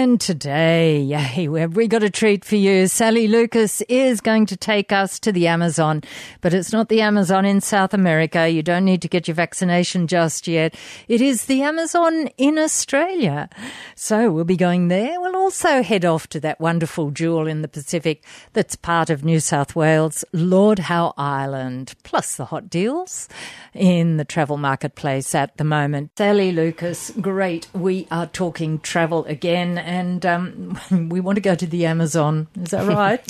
And today, yay, we got a treat for you. Sally Lucas is going to take us to the Amazon, but it's not the Amazon in South America. You don't need to get your vaccination just yet. It is the Amazon in Australia. So we'll be going there. We'll also head off to that wonderful jewel in the Pacific that's part of New South Wales, Lord Howe Island, plus the hot deals in the travel marketplace at the moment. Sally Lucas, great. We are talking travel again and um, we want to go to the Amazon. Is that right?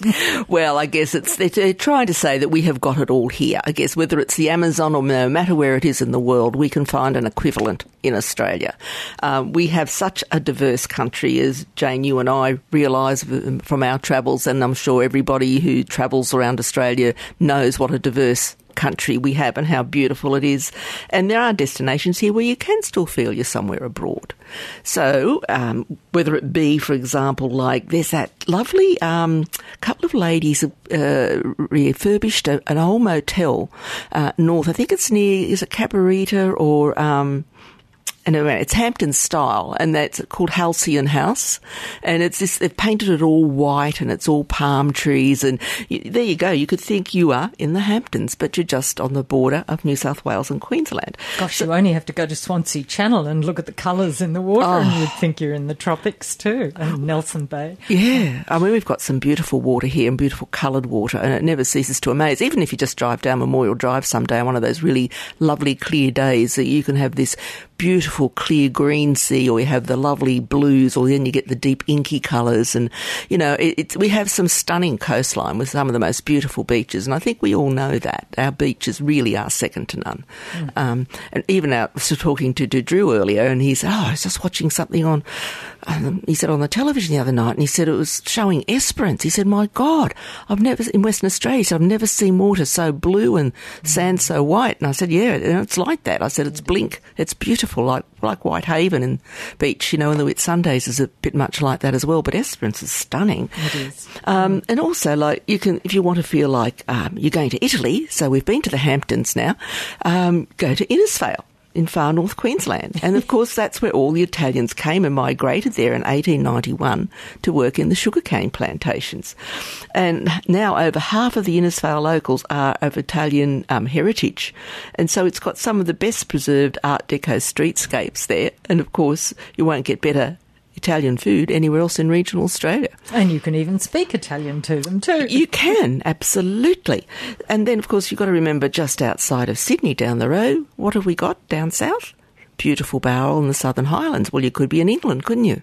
well, I guess it's they're trying to say that we have got it all here. I guess whether it's the Amazon or no matter where it is in the world, we can find an equivalent in Australia. Um, we have such a diverse country, as Jane, you and I realise from our travels, and I'm sure everybody who travels around Australia knows what a diverse country we have and how beautiful it is. And there are destinations here where you can still feel you're somewhere abroad. So, um, whether it be, for example, like there's that lovely um, couple of ladies uh, refurbished a, an old motel uh, north. I think it's near, is it Cabarita or. Um, anyway, it's Hampton style, and that's called Halcyon House. And it's this, they've painted it all white and it's all palm trees. And you, there you go. You could think you are in the Hamptons, but you're just on the border of New South Wales and Queensland. Gosh, so, you only have to go to Swansea Channel and look at the colours in the water, oh, and you'd oh. think you're in the tropics too, and Nelson Bay. Yeah. I mean, we've got some beautiful water here and beautiful coloured water, and it never ceases to amaze. Even if you just drive down Memorial Drive someday on one of those really lovely clear days, that you can have this beautiful clear green sea, or you have the lovely blues, or then you get the deep inky colours. And, you know, it, we have some stunning coastline with some of the most beautiful beaches. And I think we all know that. Our beaches really are second to none. Mm. Um, and even out, so talking to, to Drew earlier, and he said, Oh, I was just watching something on, um, he said, on the television the other night, and he said it was showing Esperance. He said, My God, I've never, in Western Australia, said, I've never seen water so blue and mm. sand so white. And I said, Yeah, it's like that. I said, It's blink. It's beautiful beautiful, like like Whitehaven and beach, you know, and the Whitsundays is a bit much like that as well. But Esperance is stunning. It is, um, and also like you can, if you want to feel like um, you're going to Italy. So we've been to the Hamptons now. Um, go to Innisfail in far north Queensland. And of course, that's where all the Italians came and migrated there in 1891 to work in the sugarcane plantations. And now over half of the Innisfail locals are of Italian um, heritage. And so it's got some of the best preserved Art Deco streetscapes there. And of course, you won't get better Italian food anywhere else in regional Australia. And you can even speak Italian to them too. You can, absolutely. And then, of course, you've got to remember just outside of Sydney down the road, what have we got down south? Beautiful Bowral in the Southern Highlands. Well, you could be in England, couldn't you?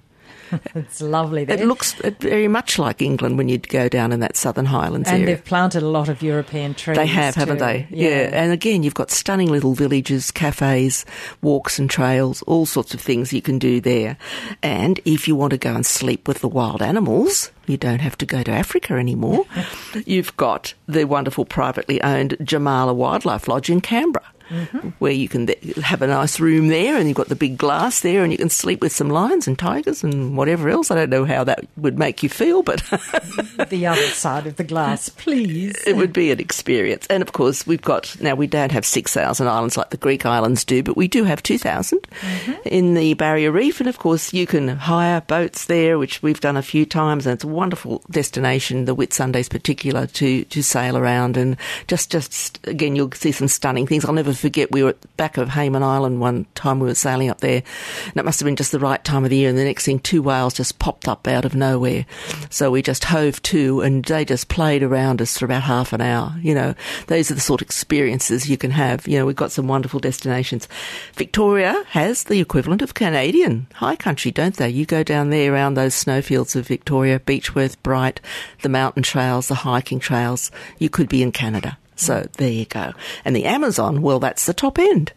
it's lovely there. It looks very much like England when you go down in that Southern Highlands and area. they've planted a lot of European trees. They have, too. haven't they? Yeah. yeah. And again, you've got stunning little villages, cafes, walks and trails, all sorts of things you can do there. And if you want to go and sleep with the wild animals, you don't have to go to Africa anymore. You've got the wonderful privately owned Jamala Wildlife Lodge in Canberra mm-hmm. where you can have a nice room there and you've got the big glass there and you can sleep with some lions and tigers and whatever else. I don't know how that would make you feel, but. the other side of the glass, please. It would be an experience. And of course, we've got, now we don't have 6,000 islands like the Greek islands do, but we do have 2,000 mm-hmm. in the Barrier Reef. And of course, you can hire boats there, which we've done a few times. And it's a wonderful destination, the Whitsundays particular, to, to sail around. And just, just, again, you'll see some stunning things. I'll never forget we were at the back of Hayman Island one time we were sailing up there and it must have been just the right time of the year and the next thing two whales just popped up out of nowhere. So we just hove to and they just played around us for about half an hour. You know, those are the sort of experiences you can have. You know, we've got some wonderful destinations. Victoria has the equivalent of Canadian high country, don't they? You go down there around those snowfields of Victoria, Beechworth, Bright, the mountain trails, the hiking trails. You could be in Canada. So there you go. And the Amazon, well, that's the top end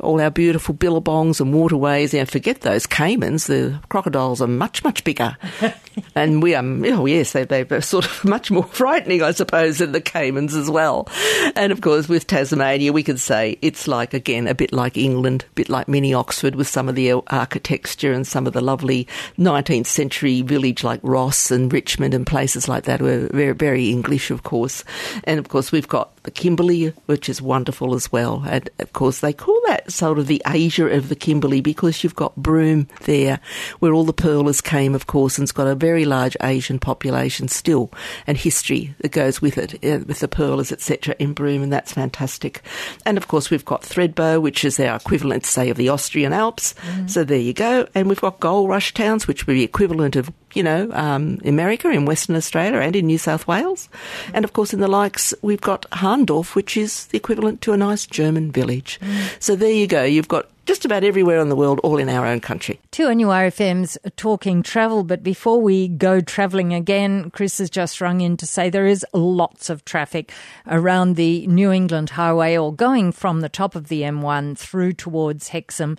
all our beautiful billabongs and waterways. And forget those caimans. The crocodiles are much, much bigger. and we are, oh yes, they, they're sort of much more frightening, I suppose, than the caimans as well. And of course, with Tasmania, we could say it's like, again, a bit like England, a bit like mini Oxford with some of the architecture and some of the lovely 19th century village like Ross and Richmond and places like that were very, very English, of course. And of course, we've got the Kimberley, which is wonderful as well. And of course, they call that sort of the Asia of the Kimberley because you've got Broome there, where all the pearlers came, of course, and it's got a very large Asian population still and history that goes with it, uh, with the pearlers, etc., in Broome, and that's fantastic. And of course, we've got Thredbo, which is our equivalent, say, of the Austrian Alps. Mm. So there you go. And we've got gold rush towns, which would be equivalent of you know, um, America, in Western Australia, and in New South Wales. And of course, in the likes, we've got Hahndorf, which is the equivalent to a nice German village. So there you go. You've got just about everywhere in the world, all in our own country. 2NURFM's talking travel, but before we go travelling again, Chris has just rung in to say there is lots of traffic around the New England Highway or going from the top of the M1 through towards Hexham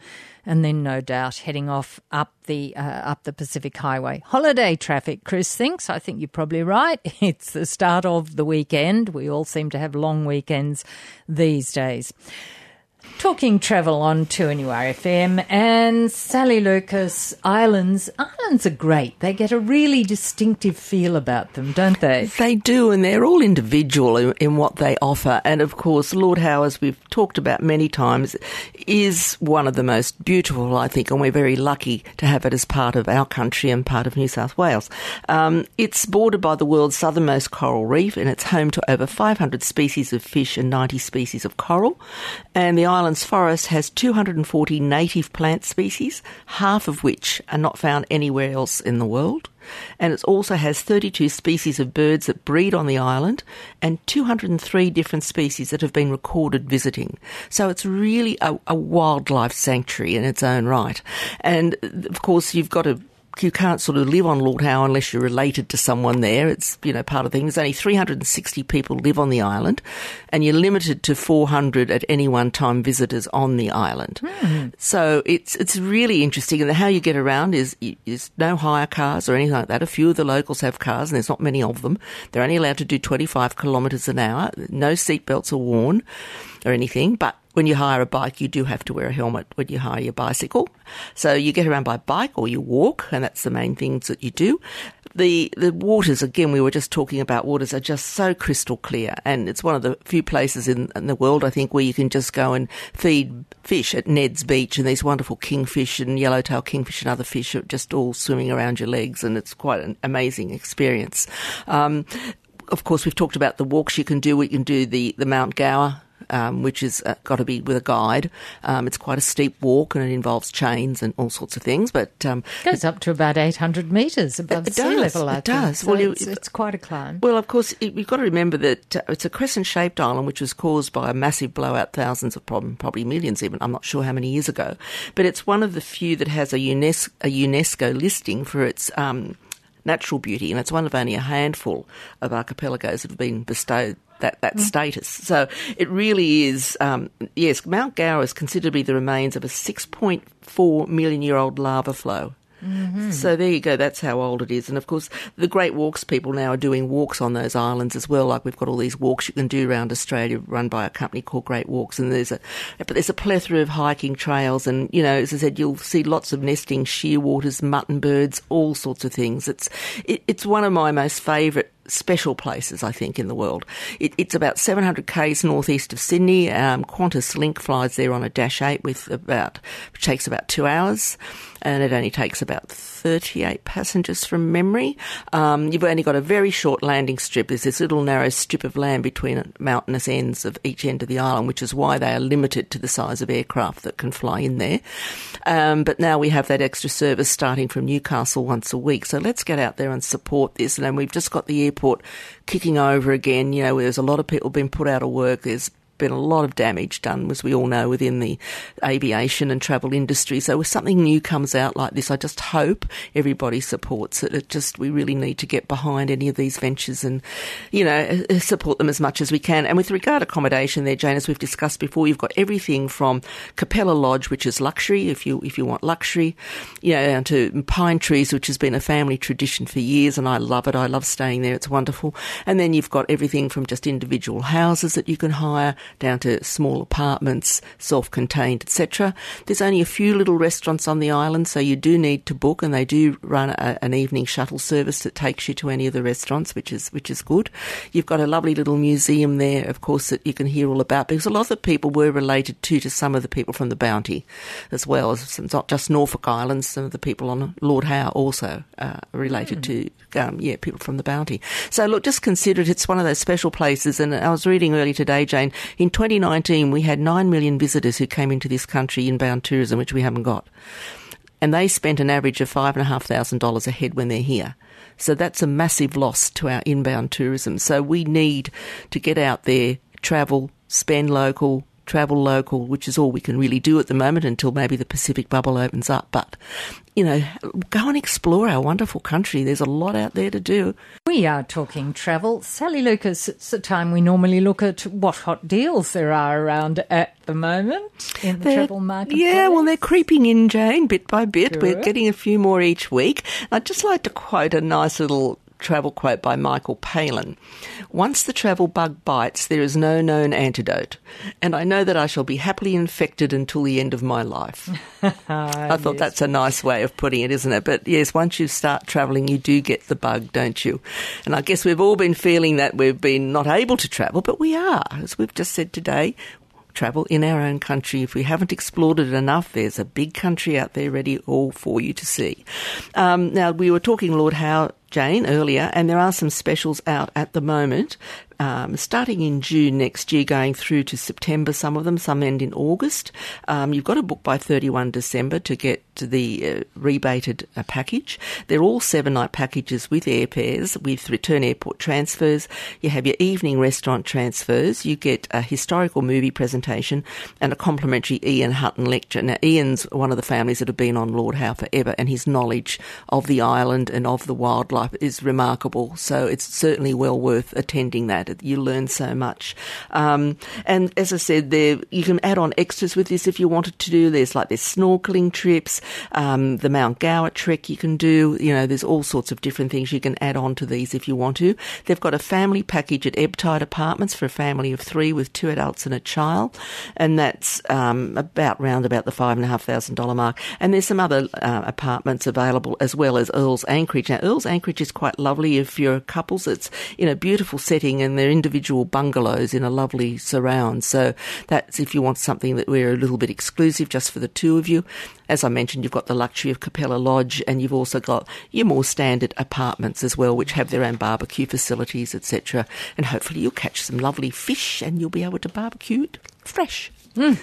and then no doubt heading off up the uh, up the Pacific Highway. Holiday traffic, Chris thinks. I think you're probably right. It's the start of the weekend. We all seem to have long weekends these days. Talking travel on 2NURFM and Sally Lucas Islands. Islands are great. They get a really distinctive feel about them, don't they? They do, and they're all individual in, in what they offer. And of course, Lord Howe, as we've talked about many times, is one of the most beautiful, I think, and we're very lucky to have it as part of our country and part of New South Wales. Um, it's bordered by the world's southernmost coral reef, and it's home to over 500 species of fish and 90 species of coral. And the island's forest has 240 native plant species, half of which are not found anywhere else in the world. And it also has 32 species of birds that breed on the island and 203 different species that have been recorded visiting. So it's really a, a wildlife sanctuary in its own right. And of course, you've got to you can't sort of live on Lord Howe unless you're related to someone there. It's, you know, part of the thing. There's only 360 people live on the island and you're limited to 400 at any one time visitors on the island. Mm. So it's, it's really interesting. And how you get around is, is no hire cars or anything like that. A few of the locals have cars and there's not many of them. They're only allowed to do 25 kilometres an hour. No seatbelts are worn or anything, but when you hire a bike, you do have to wear a helmet when you hire your bicycle. So you get around by bike or you walk, and that's the main things that you do. The the waters, again, we were just talking about waters, are just so crystal clear, and it's one of the few places in, in the world, I think, where you can just go and feed fish at Ned's Beach, and these wonderful kingfish and yellowtail kingfish and other fish are just all swimming around your legs, and it's quite an amazing experience. Um, of course, we've talked about the walks you can do. We can do the, the Mount Gower um, which has uh, got to be with a guide. Um, it's quite a steep walk and it involves chains and all sorts of things. But um, it goes up to about 800 metres above it sea does, level. I think. it does. So well, it's, you, it's, quite a climb. Well, of course, it, you've got to remember that uh, it's a crescent-shaped island, which was caused by a massive blowout, thousands of problem, probably millions even. I'm not sure how many years ago, but it's one of the few that has a UNESCO, a UNESCO listing for its um, natural beauty, and it's one of only a handful of archipelagos that have been bestowed that, that mm. status. So it really is, um, yes, Mount Gower is considered to be the remains of a 6.4 million year old lava flow. Mm-hmm. So there you go. That's how old it is. And of course, the Great Walks people now are doing walks on those islands as well. Like we've got all these walks you can do around Australia, run by a company called Great Walks. And there's a, but there's a plethora of hiking trails. And you know, as I said, you'll see lots of nesting shearwaters, mutton birds, all sorts of things. It's it, it's one of my most favourite special places, I think, in the world. It, it's about 700 k's northeast of Sydney. Um, Qantas Link flies there on a Dash 8 with about, which takes about two hours and it only takes about 38 passengers from memory. Um, you've only got a very short landing strip. There's this little narrow strip of land between mountainous ends of each end of the island, which is why they are limited to the size of aircraft that can fly in there. Um, but now we have that extra service starting from Newcastle once a week. So let's get out there and support this. And then we've just got the airport kicking over again. You know, there's a lot of people being put out of work. There's been a lot of damage done, as we all know, within the aviation and travel industry. So if something new comes out like this, I just hope everybody supports it. It just, we really need to get behind any of these ventures and, you know, uh, support them as much as we can. And with regard to accommodation there, Jane, as we've discussed before, you've got everything from Capella Lodge, which is luxury, if you, if you want luxury, you know, down to Pine Trees, which has been a family tradition for years. And I love it. I love staying there. It's wonderful. And then you've got everything from just individual houses that you can hire down to small apartments, self-contained, etc. There's only a few little restaurants on the island, so you do need to book, and they do run a, an evening shuttle service that takes you to any of the restaurants, which is which is good. You've got a lovely little museum there, of course, that you can hear all about because a lot of the people were related to to some of the people from the Bounty, as well as not just Norfolk Island. Some of the people on Lord Howe also uh, related mm. to um, yeah people from the Bounty. So look, just consider it. It's one of those special places. And I was reading earlier today, Jane. In 2019, we had nine million visitors who came into this country inbound tourism, which we haven't got and they spent an average of five and a half thousand dollars a head when they're here. So that's a massive loss to our inbound tourism. So we need to get out there, travel, spend local, travel local, which is all we can really do at the moment until maybe the Pacific bubble opens up. But you know, go and explore our wonderful country. There's a lot out there to do. We are talking travel. Sally Lucas, it's the time we normally look at what hot deals there are around at the moment in the they're, travel market. Yeah, well, they're creeping in, Jane, bit by bit. Sure. We're getting a few more each week. I'd just like to quote a nice little travel quote by Michael Palin. Once the travel bug bites, there is no known antidote, and I know that I shall be happily infected until the end of my life. I thought yes. that's a nice way of putting it, isn't it? But yes, once you start travelling, you do get the bug, don't you? And I guess we've all been feeling that we've been not able to travel, but we are. As we've just said today, travel in our own country. If we haven't explored it enough, there's a big country out there ready all for you to see. Um, now, we were talking Lord Howe Jane earlier, and there are some specials out at the moment um, starting in June next year, going through to September, some of them, some end in August. Um, you've got to book by 31 December to get the uh, rebated uh, package. They're all seven night packages with airfares, with return airport transfers. You have your evening restaurant transfers. You get a historical movie presentation and a complimentary Ian Hutton lecture. Now, Ian's one of the families that have been on Lord Howe forever, and his knowledge of the island and of the wildlife is remarkable. So it's certainly well worth attending that You learn so much. Um, and as I said, there you can add on extras with this if you wanted to do. There's like there's snorkeling trips, um, the Mount Gower trek you can do. You know, there's all sorts of different things you can add on to these if you want to. They've got a family package at Ebb Tide Apartments for a family of three with two adults and a child, and that's um, about round about the five and a half thousand dollar mark. And there's some other uh, apartments available as well as Earl's Anchorage. Now, Earl's Anchorage is quite lovely if you're a couples. It's in a beautiful setting and they're individual bungalows in a lovely surround. So that's if you want something that we're a little bit exclusive just for the two of you. As I mentioned, you've got the luxury of Capella Lodge and you've also got your more standard apartments as well, which have their own barbecue facilities, etc. And hopefully you'll catch some lovely fish and you'll be able to barbecue it fresh. Mm.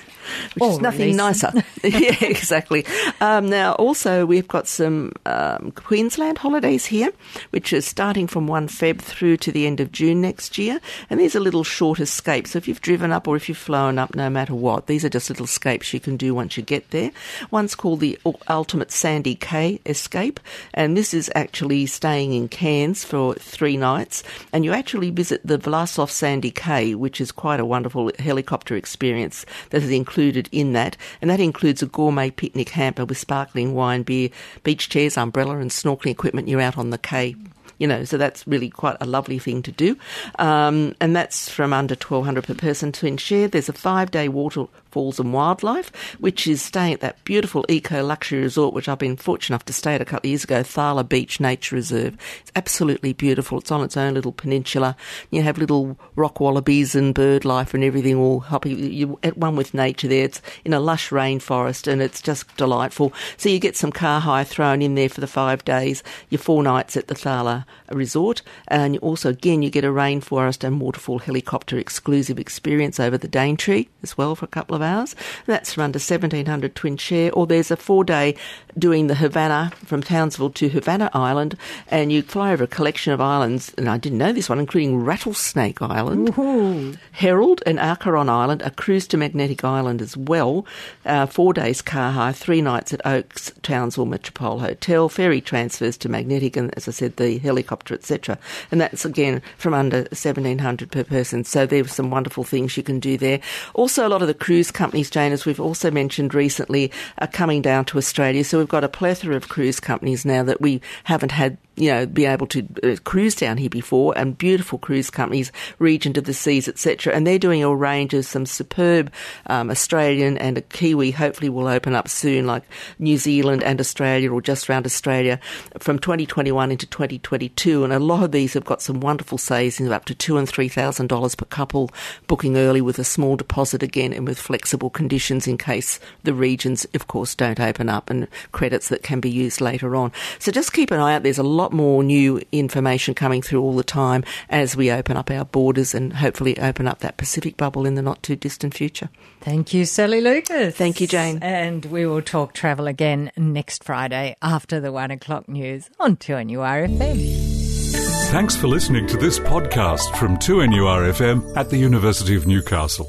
Which is nothing nicer. yeah, exactly. Um, now, also, we've got some um, Queensland holidays here, which is starting from 1 Feb through to the end of June next year. And these are little short escapes. So if you've driven up or if you've flown up, no matter what, these are just little escapes you can do once you get there. One's called the Ultimate Sandy Cay Escape. And this is actually staying in Cairns for three nights. And you actually visit the Vlasoff Sandy Cay, which is quite a wonderful helicopter experience that is included in that, and that includes a gourmet picnic hamper with sparkling wine, beer, beach chairs, umbrella, and snorkeling equipment. You're out on the Cay you know, so that's really quite a lovely thing to do. Um, and that's from under 1200 per person to share. There's a five day water, Falls and Wildlife, which is staying at that beautiful eco luxury resort, which I've been fortunate enough to stay at a couple of years ago, Thala Beach Nature Reserve. It's absolutely beautiful. It's on its own little peninsula. You have little rock wallabies and bird life and everything all happy. You're at one with nature there. It's in a lush rainforest and it's just delightful. So you get some car hire thrown in there for the five days. Your four nights at the Thala Resort. And also, again, you get a rainforest and waterfall helicopter exclusive experience over the Daintree as well for a couple of hours. That's from under 1700 twin share. Or there's a four day doing the Havannah from Townsville to Havannah Island, and you fly over a collection of islands, and I didn't know this one, including Rattlesnake Island, Ooh. Herald and Acheron Island, a cruise to Magnetic Island as well, uh, four days car hire, three nights at Oaks Townsville Metropole Hotel, ferry transfers to Magnetic, and as I said, the helicopter, etc. And that's again from under 1700 per person. So there there's some wonderful things you can do there. Also, a lot of the cruise companies, Jane, as we've also mentioned recently, are coming down to Australia. So we've got a plethora of cruise companies now that we haven't had you know, be able to uh, cruise down here before, and beautiful cruise companies, Regent of the Seas, etc. And they're doing a range of some superb um, Australian and a Kiwi. Hopefully, will open up soon, like New Zealand and Australia, or just around Australia, from 2021 into 2022. And a lot of these have got some wonderful savings of up to two and three thousand dollars per couple, booking early with a small deposit again, and with flexible conditions in case the regions, of course, don't open up, and credits that can be used later on. So just keep an eye out. There's a lot lot more new information coming through all the time as we open up our borders and hopefully open up that Pacific bubble in the not too distant future. Thank you, Sally Lucas. Thank you, Jane. And we will talk travel again next Friday after the one o'clock news on 2NURFM. Thanks for listening to this podcast from 2NURFM at the University of Newcastle.